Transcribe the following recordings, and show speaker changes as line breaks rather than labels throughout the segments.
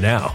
now.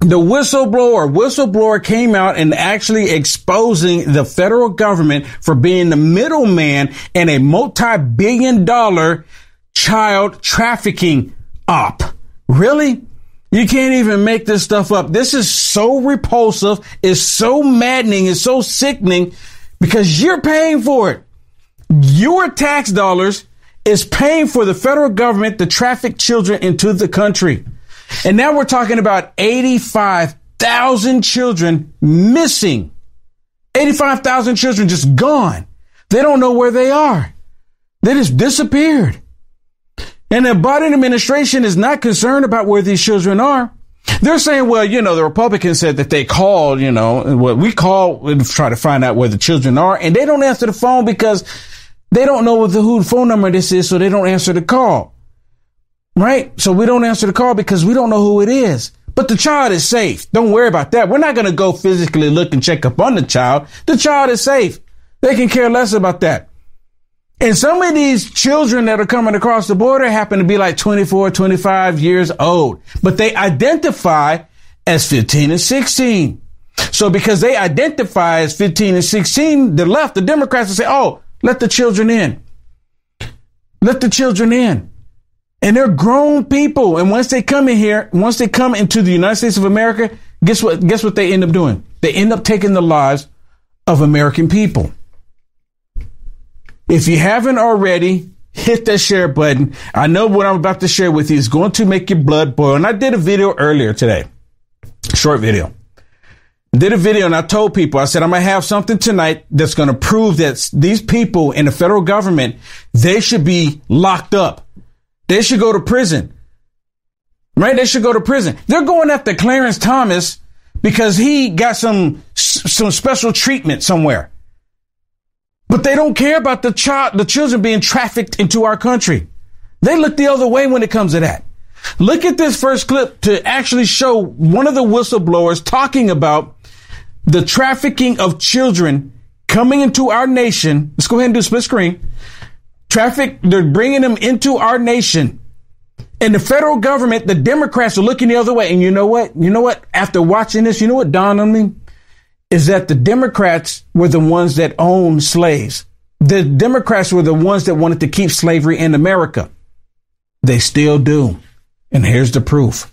the whistleblower whistleblower came out and actually exposing the federal government for being the middleman in a multi-billion dollar child trafficking op. Really? You can't even make this stuff up. This is so repulsive. It's so maddening. It's so sickening because you're paying for it. Your tax dollars is paying for the federal government to traffic children into the country. And now we're talking about 85,000 children missing. 85,000 children just gone. They don't know where they are. They just disappeared. And the Biden administration is not concerned about where these children are. They're saying, well, you know, the Republicans said that they called, you know, what we call and try to find out where the children are, and they don't answer the phone because they don't know what the who phone number this is, so they don't answer the call. Right? So we don't answer the call because we don't know who it is. But the child is safe. Don't worry about that. We're not going to go physically look and check up on the child. The child is safe. They can care less about that. And some of these children that are coming across the border happen to be like 24, 25 years old, but they identify as 15 and 16. So because they identify as 15 and 16, the left, the Democrats will say, oh, let the children in. Let the children in. And they're grown people. And once they come in here, once they come into the United States of America, guess what? Guess what they end up doing? They end up taking the lives of American people. If you haven't already, hit that share button. I know what I'm about to share with you is going to make your blood boil. And I did a video earlier today, short video. Did a video and I told people, I said, I'm going to have something tonight that's going to prove that these people in the federal government, they should be locked up. They should go to prison. Right? They should go to prison. They're going after Clarence Thomas because he got some, some special treatment somewhere. But they don't care about the child, the children being trafficked into our country. They look the other way when it comes to that. Look at this first clip to actually show one of the whistleblowers talking about the trafficking of children coming into our nation. Let's go ahead and do split screen. Traffic, they're bringing them into our nation. And the federal government, the Democrats are looking the other way. And you know what? You know what? After watching this, you know what dawned on me? is that the Democrats were the ones that owned slaves. The Democrats were the ones that wanted to keep slavery in America. They still do. And here's the proof.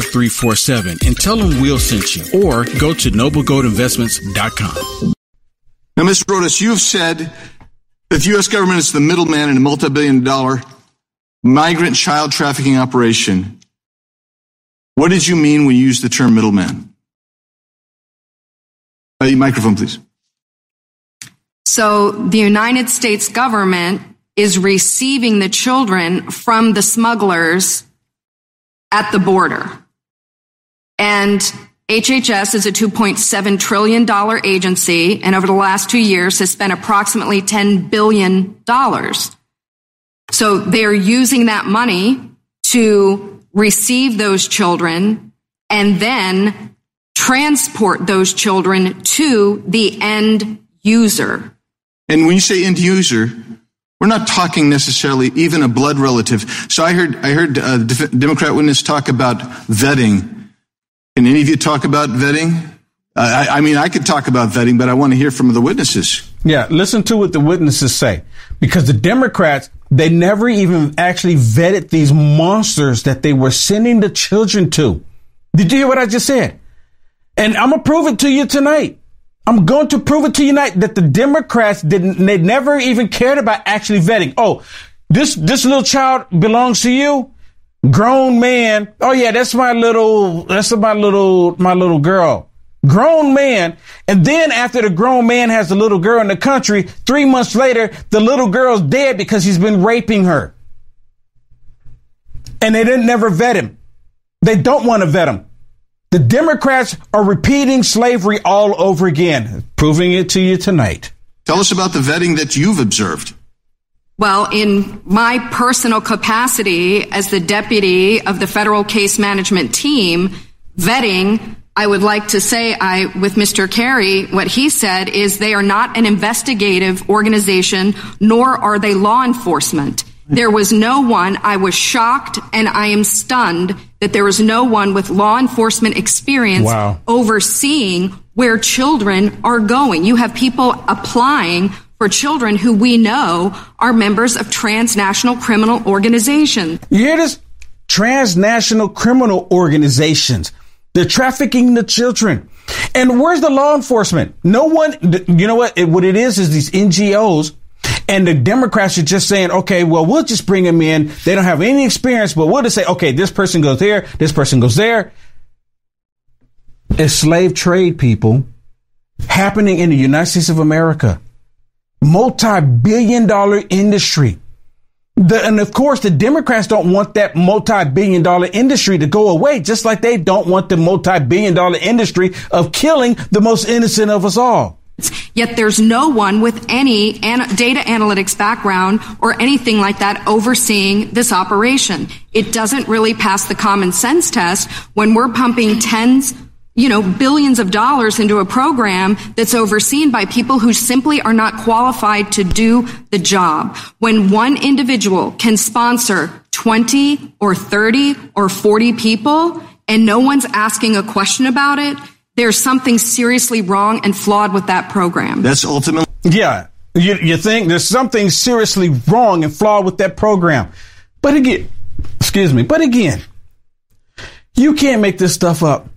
5347 and tell them Will sent you or go to noblegoldinvestments.com.
Now, Mr. Rodas, you have said that the U.S. government is the middleman in a multi-billion dollar migrant child trafficking operation. What did you mean when you used the term middleman? Uh, microphone, please.
So the United States government is receiving the children from the smugglers at the border. And HHS is a $2.7 trillion agency, and over the last two years has spent approximately $10 billion. So they're using that money to receive those children and then transport those children to the end user.
And when you say end user, we're not talking necessarily even a blood relative. So I heard I heard uh, Democrat witness talk about vetting can any of you talk about vetting? I, I, mean, I could talk about vetting, but I want to hear from the witnesses.
Yeah, listen to what the witnesses say. Because the Democrats, they never even actually vetted these monsters that they were sending the children to. Did you hear what I just said? And I'm going to prove it to you tonight. I'm going to prove it to you tonight that the Democrats didn't, they never even cared about actually vetting. Oh, this, this little child belongs to you grown man. Oh yeah, that's my little, that's my little, my little girl. Grown man. And then after the grown man has the little girl in the country, three months later, the little girl's dead because he's been raping her. And they didn't never vet him. They don't want to vet him. The Democrats are repeating slavery all over again, proving it to you tonight.
Tell us about the vetting that you've observed.
Well, in my personal capacity as the deputy of the federal case management team, vetting, I would like to say I, with Mr. Carey, what he said is they are not an investigative organization, nor are they law enforcement. There was no one, I was shocked and I am stunned that there was no one with law enforcement experience wow. overseeing where children are going. You have people applying for children who we know are members of transnational criminal organizations.
You hear this? Transnational criminal organizations. They're trafficking the children. And where's the law enforcement? No one, you know what? It, what it is is these NGOs And the Democrats are just saying, okay, well, we'll just bring them in. They don't have any experience, but we'll just say, okay, this person goes there, this person goes there. It's slave trade, people, happening in the United States of America. Multi billion dollar industry. The, and of course, the Democrats don't want that multi-billion dollar industry to go away, just like they don't want the multi-billion dollar industry of killing the most innocent of us all.
Yet there's no one with any an- data analytics background or anything like that overseeing this operation. It doesn't really pass the common sense test when we're pumping tens you know, billions of dollars into a program that's overseen by people who simply are not qualified to do the job. When one individual can sponsor 20 or 30 or 40 people and no one's asking a question about it, there's something seriously wrong and flawed with that program.
That's ultimately.
Yeah. You, you think there's something seriously wrong and flawed with that program. But again, excuse me, but again, you can't make this stuff up.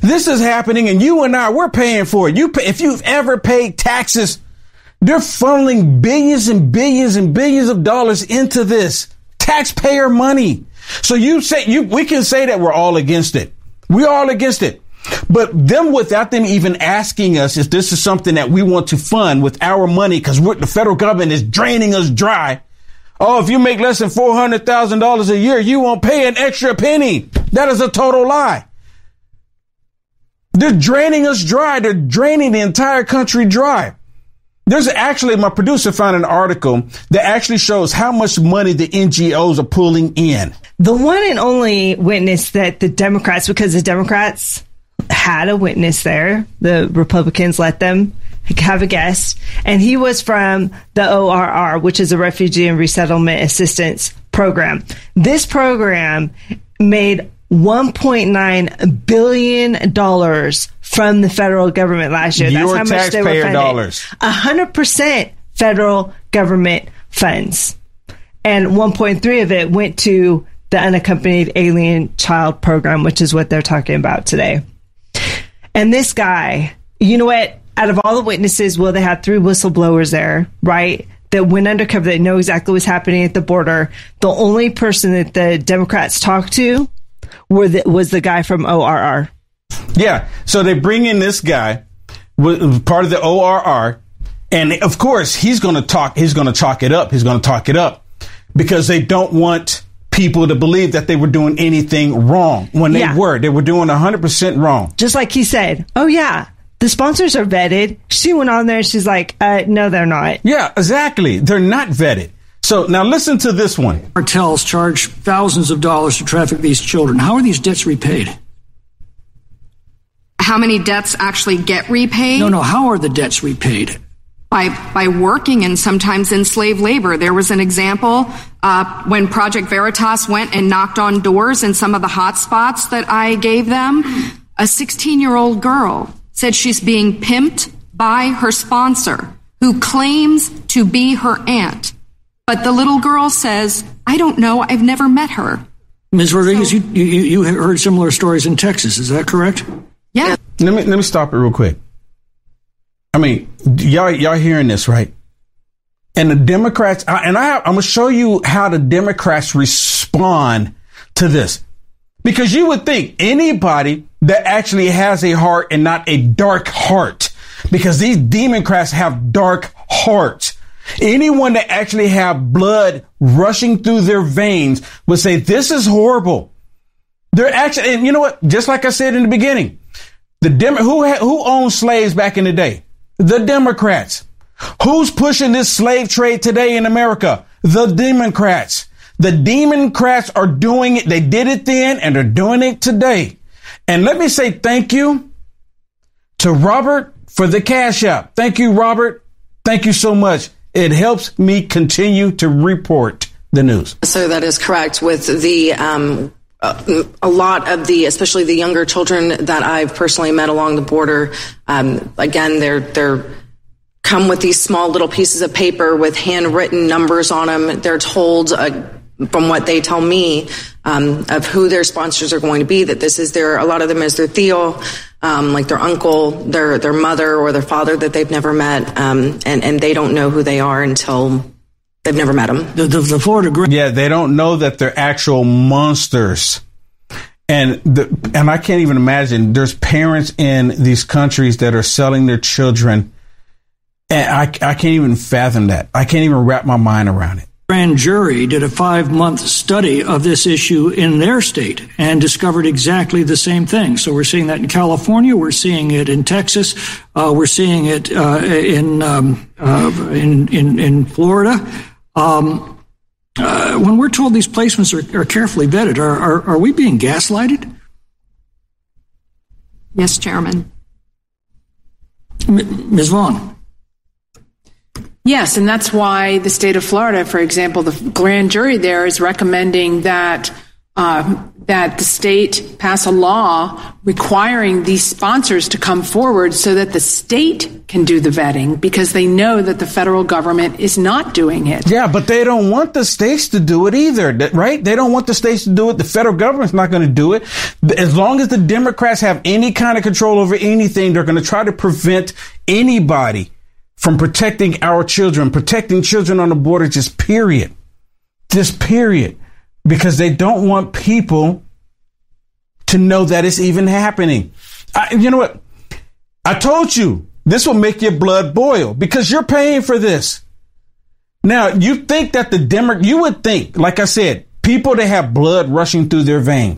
This is happening and you and I, we're paying for it. You pay, if you've ever paid taxes, they're funneling billions and billions and billions of dollars into this taxpayer money. So you say you, we can say that we're all against it. We're all against it. But them without them even asking us if this is something that we want to fund with our money because the federal government is draining us dry. Oh, if you make less than $400,000 a year, you won't pay an extra penny. That is a total lie. They're draining us dry. They're draining the entire country dry. There's actually, my producer found an article that actually shows how much money the NGOs are pulling in.
The one and only witness that the Democrats, because the Democrats had a witness there, the Republicans let them have a guest, and he was from the ORR, which is a Refugee and Resettlement Assistance Program. This program made $1.9 billion from the federal government last year.
That's Your how much they were funded. dollars.
100% federal government funds. And 1.3 of it went to the unaccompanied alien child program, which is what they're talking about today. And this guy, you know what? Out of all the witnesses, well, they had three whistleblowers there, right? That went undercover, that know exactly what's happening at the border. The only person that the Democrats talked to were the, was the guy from ORR.
Yeah. So they bring in this guy, part of the ORR, and of course he's going to talk. He's going to chalk it up. He's going to talk it up because they don't want people to believe that they were doing anything wrong when they yeah. were. They were doing 100% wrong.
Just like he said, oh, yeah, the sponsors are vetted. She went on there. She's like, uh, no, they're not.
Yeah, exactly. They're not vetted. So now listen to this one.
Cartels charge thousands of dollars to traffic these children. How are these debts repaid?
How many debts actually get repaid?
No, no. How are the debts repaid?
By, by working and sometimes in slave labor. There was an example uh, when Project Veritas went and knocked on doors in some of the hot spots that I gave them. A 16 year old girl said she's being pimped by her sponsor, who claims to be her aunt. But the little girl says, I don't know. I've never met her.
Ms. Rodriguez, so, you, you, you heard similar stories in Texas. Is that correct?
Yeah.
Let me, let me stop it real quick. I mean, y'all, y'all hearing this, right? And the Democrats, and I, I'm going to show you how the Democrats respond to this. Because you would think anybody that actually has a heart and not a dark heart, because these Democrats have dark hearts. Anyone that actually have blood rushing through their veins would say, this is horrible. They're actually, and you know what? Just like I said in the beginning, the Dem- who, ha- who owned slaves back in the day? The Democrats. Who's pushing this slave trade today in America? The Democrats. The Democrats are doing it. They did it then and they're doing it today. And let me say thank you to Robert for the cash app. Thank you, Robert. Thank you so much. It helps me continue to report the news.
So that is correct. With the um, uh, a lot of the, especially the younger children that I've personally met along the border, um, again, they're they're come with these small little pieces of paper with handwritten numbers on them. They're told, uh, from what they tell me, um, of who their sponsors are going to be. That this is their a lot of them is their theo, um, like their uncle, their their mother or their father that they've never met, um, and and they don't know who they are until they've never met them.
The, the, the Florida Grand-
Yeah, they don't know that they're actual monsters. And the, and I can't even imagine there's parents in these countries that are selling their children and I, I can't even fathom that. I can't even wrap my mind around it.
Grand jury did a five month study of this issue in their state and discovered exactly the same thing. So we're seeing that in California, we're seeing it in Texas, uh, we're seeing it uh, in, um, uh, in, in in Florida. Um, uh, when we're told these placements are, are carefully vetted, are, are are we being gaslighted?
Yes, Chairman.
M- Ms. Vaughan.
Yes, and that's why the state of Florida, for example, the grand jury there is recommending that uh, that the state pass a law requiring these sponsors to come forward so that the state can do the vetting because they know that the federal government is not doing it.
Yeah, but they don't want the states to do it either, right? They don't want the states to do it. The federal government's not going to do it. As long as the Democrats have any kind of control over anything, they're going to try to prevent anybody from protecting our children, protecting children on the border, just period. Just period. Because they don't want people to know that it's even happening. I, you know what? I told you this will make your blood boil because you're paying for this. Now, you think that the Demo, you would think, like I said, people that have blood rushing through their veins.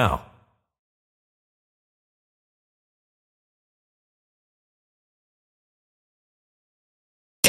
now.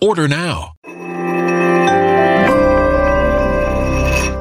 Order now.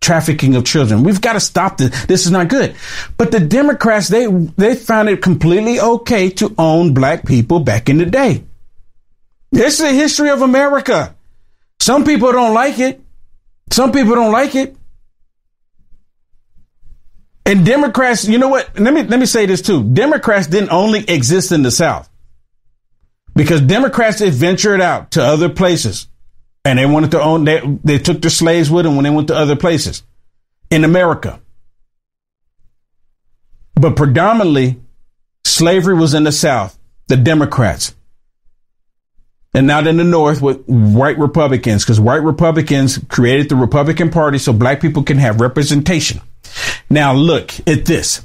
trafficking of children. We've got to stop this. This is not good. But the Democrats, they, they found it completely okay to own black people back in the day. This is the history of America. Some people don't like it. Some people don't like it. And Democrats, you know what? Let me let me say this too. Democrats didn't only exist in the South. Because Democrats had ventured out to other places. And they wanted to own they they took their slaves with them when they went to other places in America. But predominantly slavery was in the South, the Democrats and not in the North with white Republicans, because white Republicans created the Republican Party so black people can have representation. Now, look at this.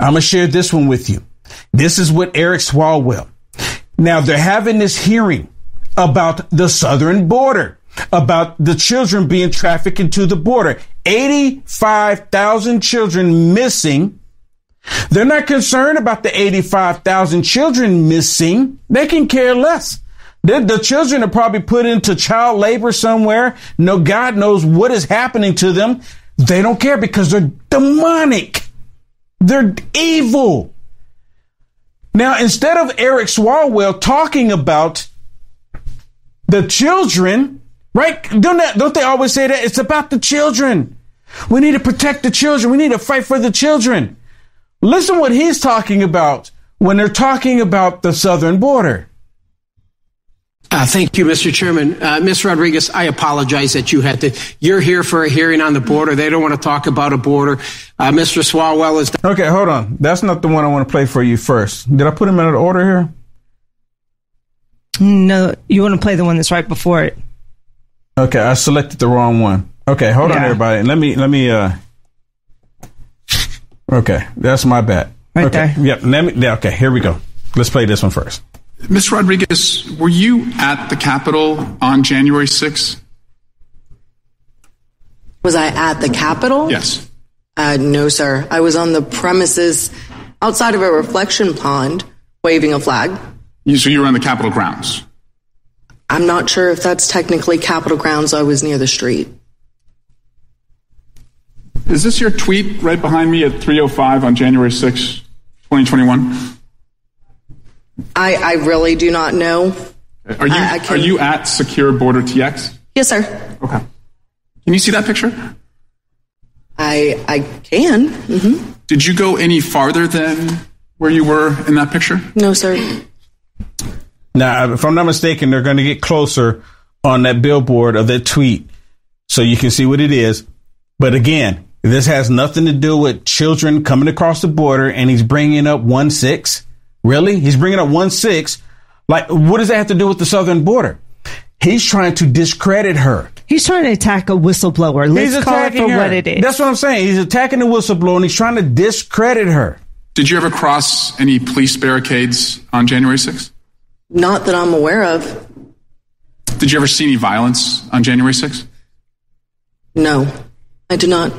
I'm going to share this one with you. This is what Eric Swalwell. Now, they're having this hearing about the southern border, about the children being trafficked into the border. 85,000 children missing. They're not concerned about the 85,000 children missing. They can care less. The, the children are probably put into child labor somewhere. No, God knows what is happening to them. They don't care because they're demonic. They're evil. Now, instead of Eric Swalwell talking about the children, right? Don't, that, don't they always say that? It's about the children. We need to protect the children. We need to fight for the children. Listen what he's talking about when they're talking about the southern border.
Uh, thank you, Mr. Chairman. Uh, Ms. Rodriguez, I apologize that you had to. You're here for a hearing on the border. They don't want to talk about a border. Uh, Mr. Swalwell is.
Okay, hold on. That's not the one I want to play for you first. Did I put him in order here?
No, you want to play the one that's right before it.
Okay, I selected the wrong one. Okay, hold yeah. on, everybody. Let me let me. uh Okay, that's my bad.
Right
okay.
there.
Yep. Let me. Okay, here we go. Let's play this one first.
Ms. Rodriguez, were you at the Capitol on January 6th?
Was I at the Capitol?
Yes.
Uh, no, sir. I was on the premises outside of a reflection pond waving a flag.
You, so you were on the Capitol grounds?
I'm not sure if that's technically Capitol grounds. I was near the street.
Is this your tweet right behind me at 3.05 on January 6, 2021?
I, I really do not know.
Are you I, I can, are you at Secure Border TX?
Yes, sir.
Okay. Can you see that picture?
I I can. Mm-hmm.
Did you go any farther than where you were in that picture?
No, sir.
Now, uh, if I'm not mistaken, they're going to get closer on that billboard of that tweet so you can see what it is. But again, this has nothing to do with children coming across the border and he's bringing up one six. Really? He's bringing up one six. Like, what does that have to do with the southern border? He's trying to discredit her.
He's trying to attack a whistleblower. Let's he's call it for her. what it is.
That's what I'm saying. He's attacking the whistleblower and he's trying to discredit her.
Did you ever cross any police barricades on January 6th?
Not that I'm aware of.
Did you ever see any violence on January 6th?
No, I did not.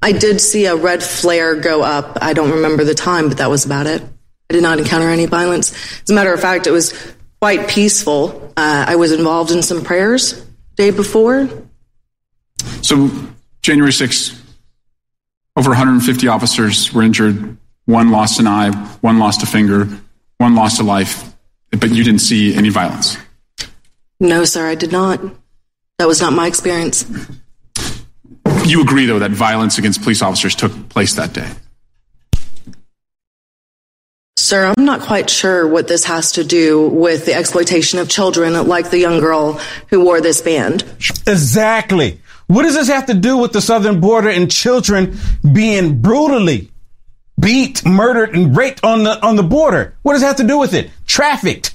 I did see a red flare go up. I don't remember the time, but that was about it. I did not encounter any violence. As a matter of fact, it was quite peaceful. Uh, I was involved in some prayers day before.
So, January 6th, over 150 officers were injured. One lost an eye, one lost a finger, one lost a life, but you didn't see any violence.
No, sir, I did not. That was not my experience.
You agree, though, that violence against police officers took place that day?
Sir, I'm not quite sure what this has to do with the exploitation of children like the young girl who wore this band.
Exactly. What does this have to do with the southern border and children being brutally beat, murdered, and raped on the on the border? What does it have to do with it? Trafficked.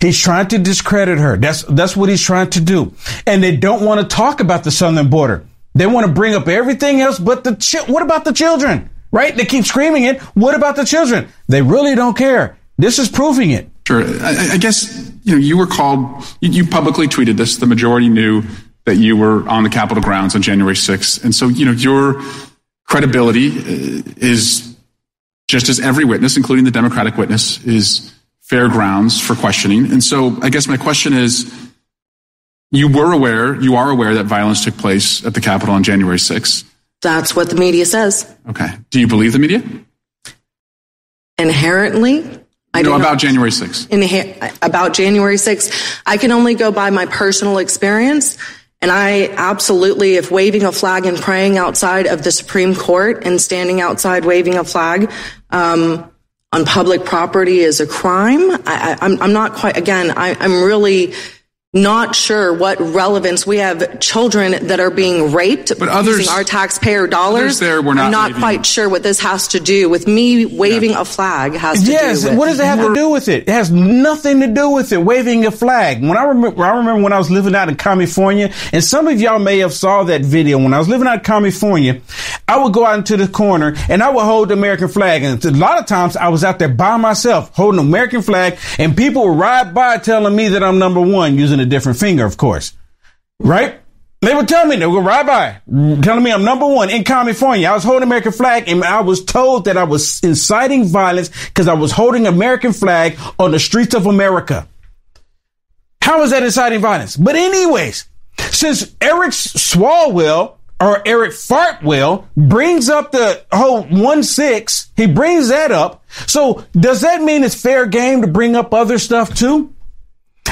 He's trying to discredit her. That's that's what he's trying to do. And they don't want to talk about the southern border. They want to bring up everything else but the chi- what about the children? right? They keep screaming it. What about the children? They really don't care. This is proving it.
Sure. I, I guess you know you were called. You, you, publicly tweeted this. The majority knew that you were on the Capitol grounds on January 6th, and so you know your credibility uh, is just as every witness, including the Democratic witness, is fair grounds for questioning. And so I guess my question is You were aware, you are aware that violence took place at the Capitol on January 6th.
That's what the media says.
Okay. Do you believe the media?
Inherently, I
know
do
about. January 6th.
Inhe- about January 6th. I can only go by my personal experience. And I absolutely, if waving a flag and praying outside of the Supreme Court and standing outside waving a flag um, on public property is a crime, I, I, I'm, I'm not quite, again, I, I'm really not sure what relevance we have children that are being raped
But others-
using our taxpayer dollars.
others there were not
I'm not
waving-
quite sure what this has to do with me waving a flag has to
yes,
do with.
what does it have to do with it? It has nothing to do with it. Waving a flag. When I remember, I remember when I was living out in California, and some of y'all may have saw that video. When I was living out in California, I would go out into the corner and I would hold the American flag. And a lot of times I was out there by myself holding the American flag, and people would ride by telling me that I'm number one using a different finger, of course. Right? They would tell me, they would ride by, telling me I'm number one in California. I was holding American flag and I was told that I was inciting violence because I was holding American flag on the streets of America. How is that inciting violence? But anyways, since Eric Swalwell or Eric Fartwell brings up the whole one six, he brings that up. So does that mean it's fair game to bring up other stuff too?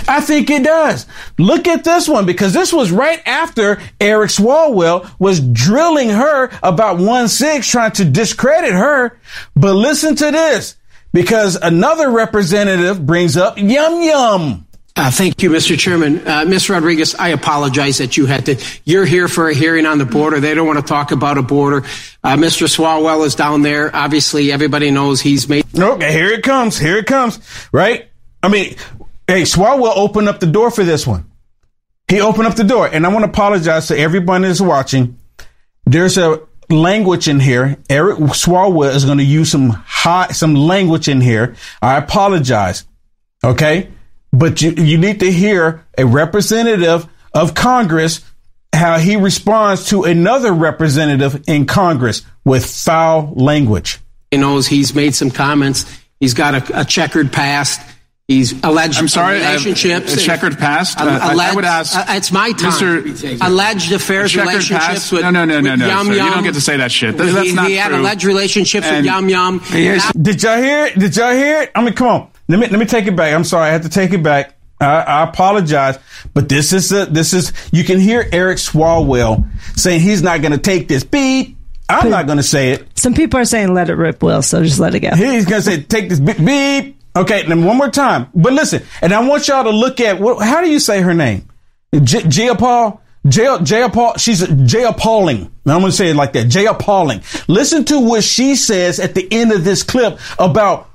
I think it does. Look at this one because this was right after Eric Swalwell was drilling her about 1-6, trying to discredit her. But listen to this because another representative brings up Yum Yum.
Uh, thank you, Mr. Chairman. Uh, Ms. Rodriguez, I apologize that you had to. You're here for a hearing on the border. They don't want to talk about a border. Uh, Mr. Swalwell is down there. Obviously, everybody knows he's made.
Okay, here it comes. Here it comes. Right? I mean, hey, Swalwell opened up the door for this one. He opened up the door, and I want to apologize to everyone that's watching. There's a language in here. Eric Swalwell is going to use some high, some language in here. I apologize. Okay. But you, you need to hear a representative of Congress, how he responds to another representative in Congress with foul language.
He knows he's made some comments. He's got a, a checkered past. He's alleged
I'm sorry,
relationships.
a checkered past?
Uh,
Uh, I- I would ask-
uh, it's my time.
Mr.
Alleged affairs,
Checkered
relationships
past?
with
No, no, no, no, no,
Yum
sir. You don't get to say that shit. That-
He-
that's not
he had
true.
alleged relationships with Yum Yum.
Yes. Did y'all hear it? Did y'all hear it? I mean, come on. Let me let me take it back. I'm sorry, I had to take it back. I, I apologize, but this is a, this is you can hear Eric Swalwell saying he's not going to take this beep. I'm not going to say it.
Some people are saying let it rip, Will, so just let it go.
He's going to say take this beep. beep. Okay, then one more time. But listen, and I want y'all to look at what, how do you say her name? J- Paul. Jaya Paul, she's Jaya Pauling. I'm going to say it like that. Jaya Pauling. Listen to what she says at the end of this clip about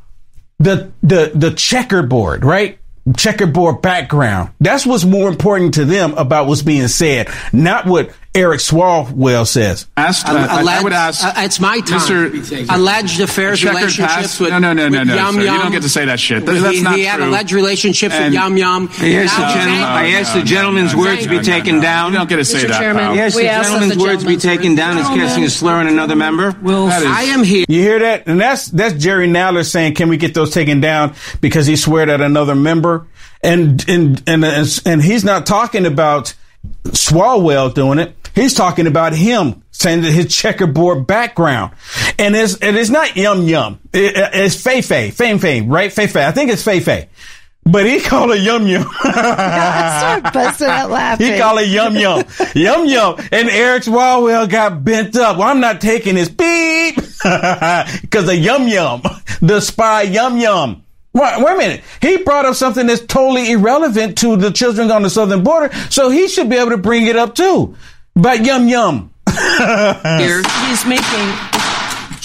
the the the checkerboard, right? Checkerboard background. That's what's more important to them about what's being said, not what Eric Swalwell says.
Asked, uh,
Al-
I- I would ask-
uh, it's my time.
Mr.
Alleged affairs,
Checkered
relationships
past?
with
No, no, no, no, no,
Yum
sir. You don't get to say that shit. That-
He-
that's not
he had alleged relationships with Yum Yum.
I asked the
Now-
gentleman, I asked the gentleman's words to be taken down.
You don't get to say
Mr.
that,
Chairman,
pal.
I asked the gentleman's words be taken down as casting a slur on another member.
Will, I am here.
You hear that? And that's that's Jerry Nadler saying, "Can we get those taken down?" Because he sweared at another member, and and and and, and he's not talking about Swalwell doing it. He's talking about him saying that his checkerboard background, and it's and it's not yum yum. It, it's Fei Fei, Fame Fame, right? Fei Fei. I think it's Fei Fei. But he called it yum yum.
I started busting out laughing.
He called it yum yum, yum yum, and Eric Swalwell got bent up. Well, I'm not taking his beep because of yum yum, the spy yum yum. Wait, wait a minute. He brought up something that's totally irrelevant to the children on the southern border, so he should be able to bring it up too. But yum yum.
Here, he's making.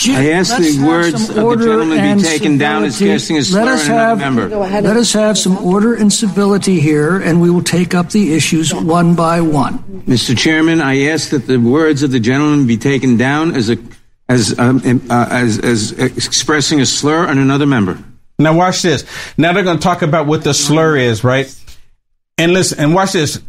I asked
Let's
the words of the gentleman be taken down as
civility.
casting a
Let
slur on
us
another
have-
member.
Let us have some order and civility here, and we will take up the issues one by one.
Mr. Chairman, I ask that the words of the gentleman be taken down as a as um, uh, as as expressing a slur on another member.
Now watch this. Now they're going to talk about what the slur is, right? And listen, and watch this.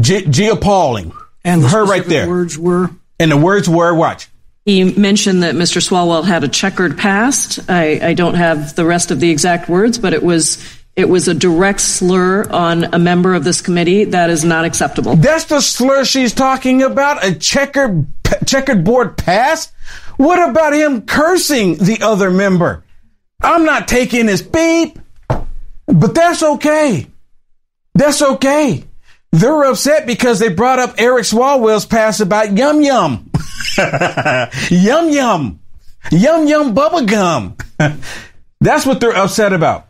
G- Gia Pauling.
And
her right there.
words were.
And the words were watch.
He mentioned that Mr. Swalwell had a checkered past. I, I don't have the rest of the exact words, but it was It was a direct slur on a member of this committee. That is not acceptable.
That's the slur she's talking about. A checkered checkered board pass. What about him cursing the other member? I'm not taking his beep, but that's okay. That's okay. They're upset because they brought up Eric Swalwell's pass about yum yum. yum yum. Yum yum bubble gum. That's what they're upset about.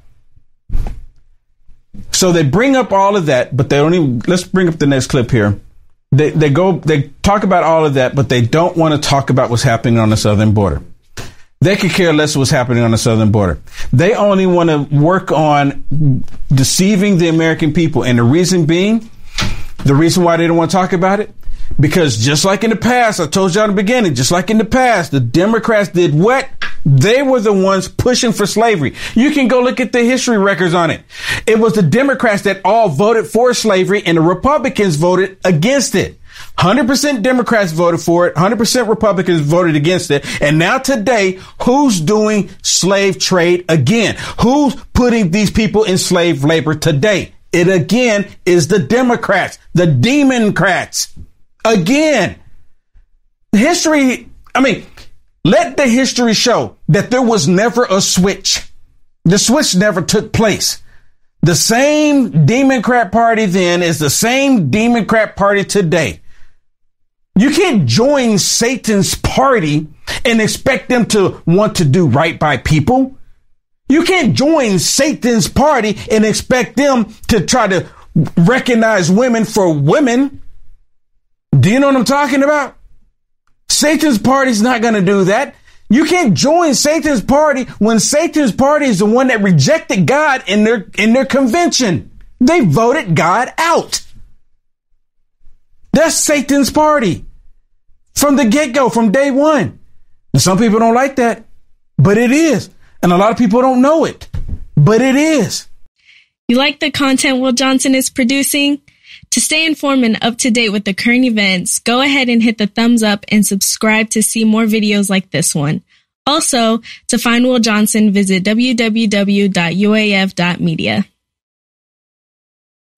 So they bring up all of that, but they only let's bring up the next clip here. They they go they talk about all of that, but they don't want to talk about what's happening on the southern border. They could care less what's happening on the southern border. They only want to work on deceiving the American people, and the reason being, the reason why they don't want to talk about it, because just like in the past, I told y'all in the beginning, just like in the past, the Democrats did what? They were the ones pushing for slavery. You can go look at the history records on it. It was the Democrats that all voted for slavery and the Republicans voted against it. 100% Democrats voted for it. 100% Republicans voted against it. And now today, who's doing slave trade again? Who's putting these people in slave labor today? It again is the Democrats, the Democrats. Again, history, I mean, let the history show that there was never a switch. The switch never took place. The same Democrat party then is the same Democrat party today. You can't join Satan's party and expect them to want to do right by people. You can't join Satan's party and expect them to try to recognize women for women. Do you know what I'm talking about? Satan's party's not going to do that. You can't join Satan's party when Satan's party is the one that rejected God in their in their convention. They voted God out. That's Satan's party from the get go, from day one. And some people don't like that, but it is. And a lot of people don't know it, but it is.
You like the content Will Johnson is producing? To stay informed and up to date with the current events, go ahead and hit the thumbs up and subscribe to see more videos like this one. Also, to find Will Johnson, visit www.uaf.media.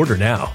Order now.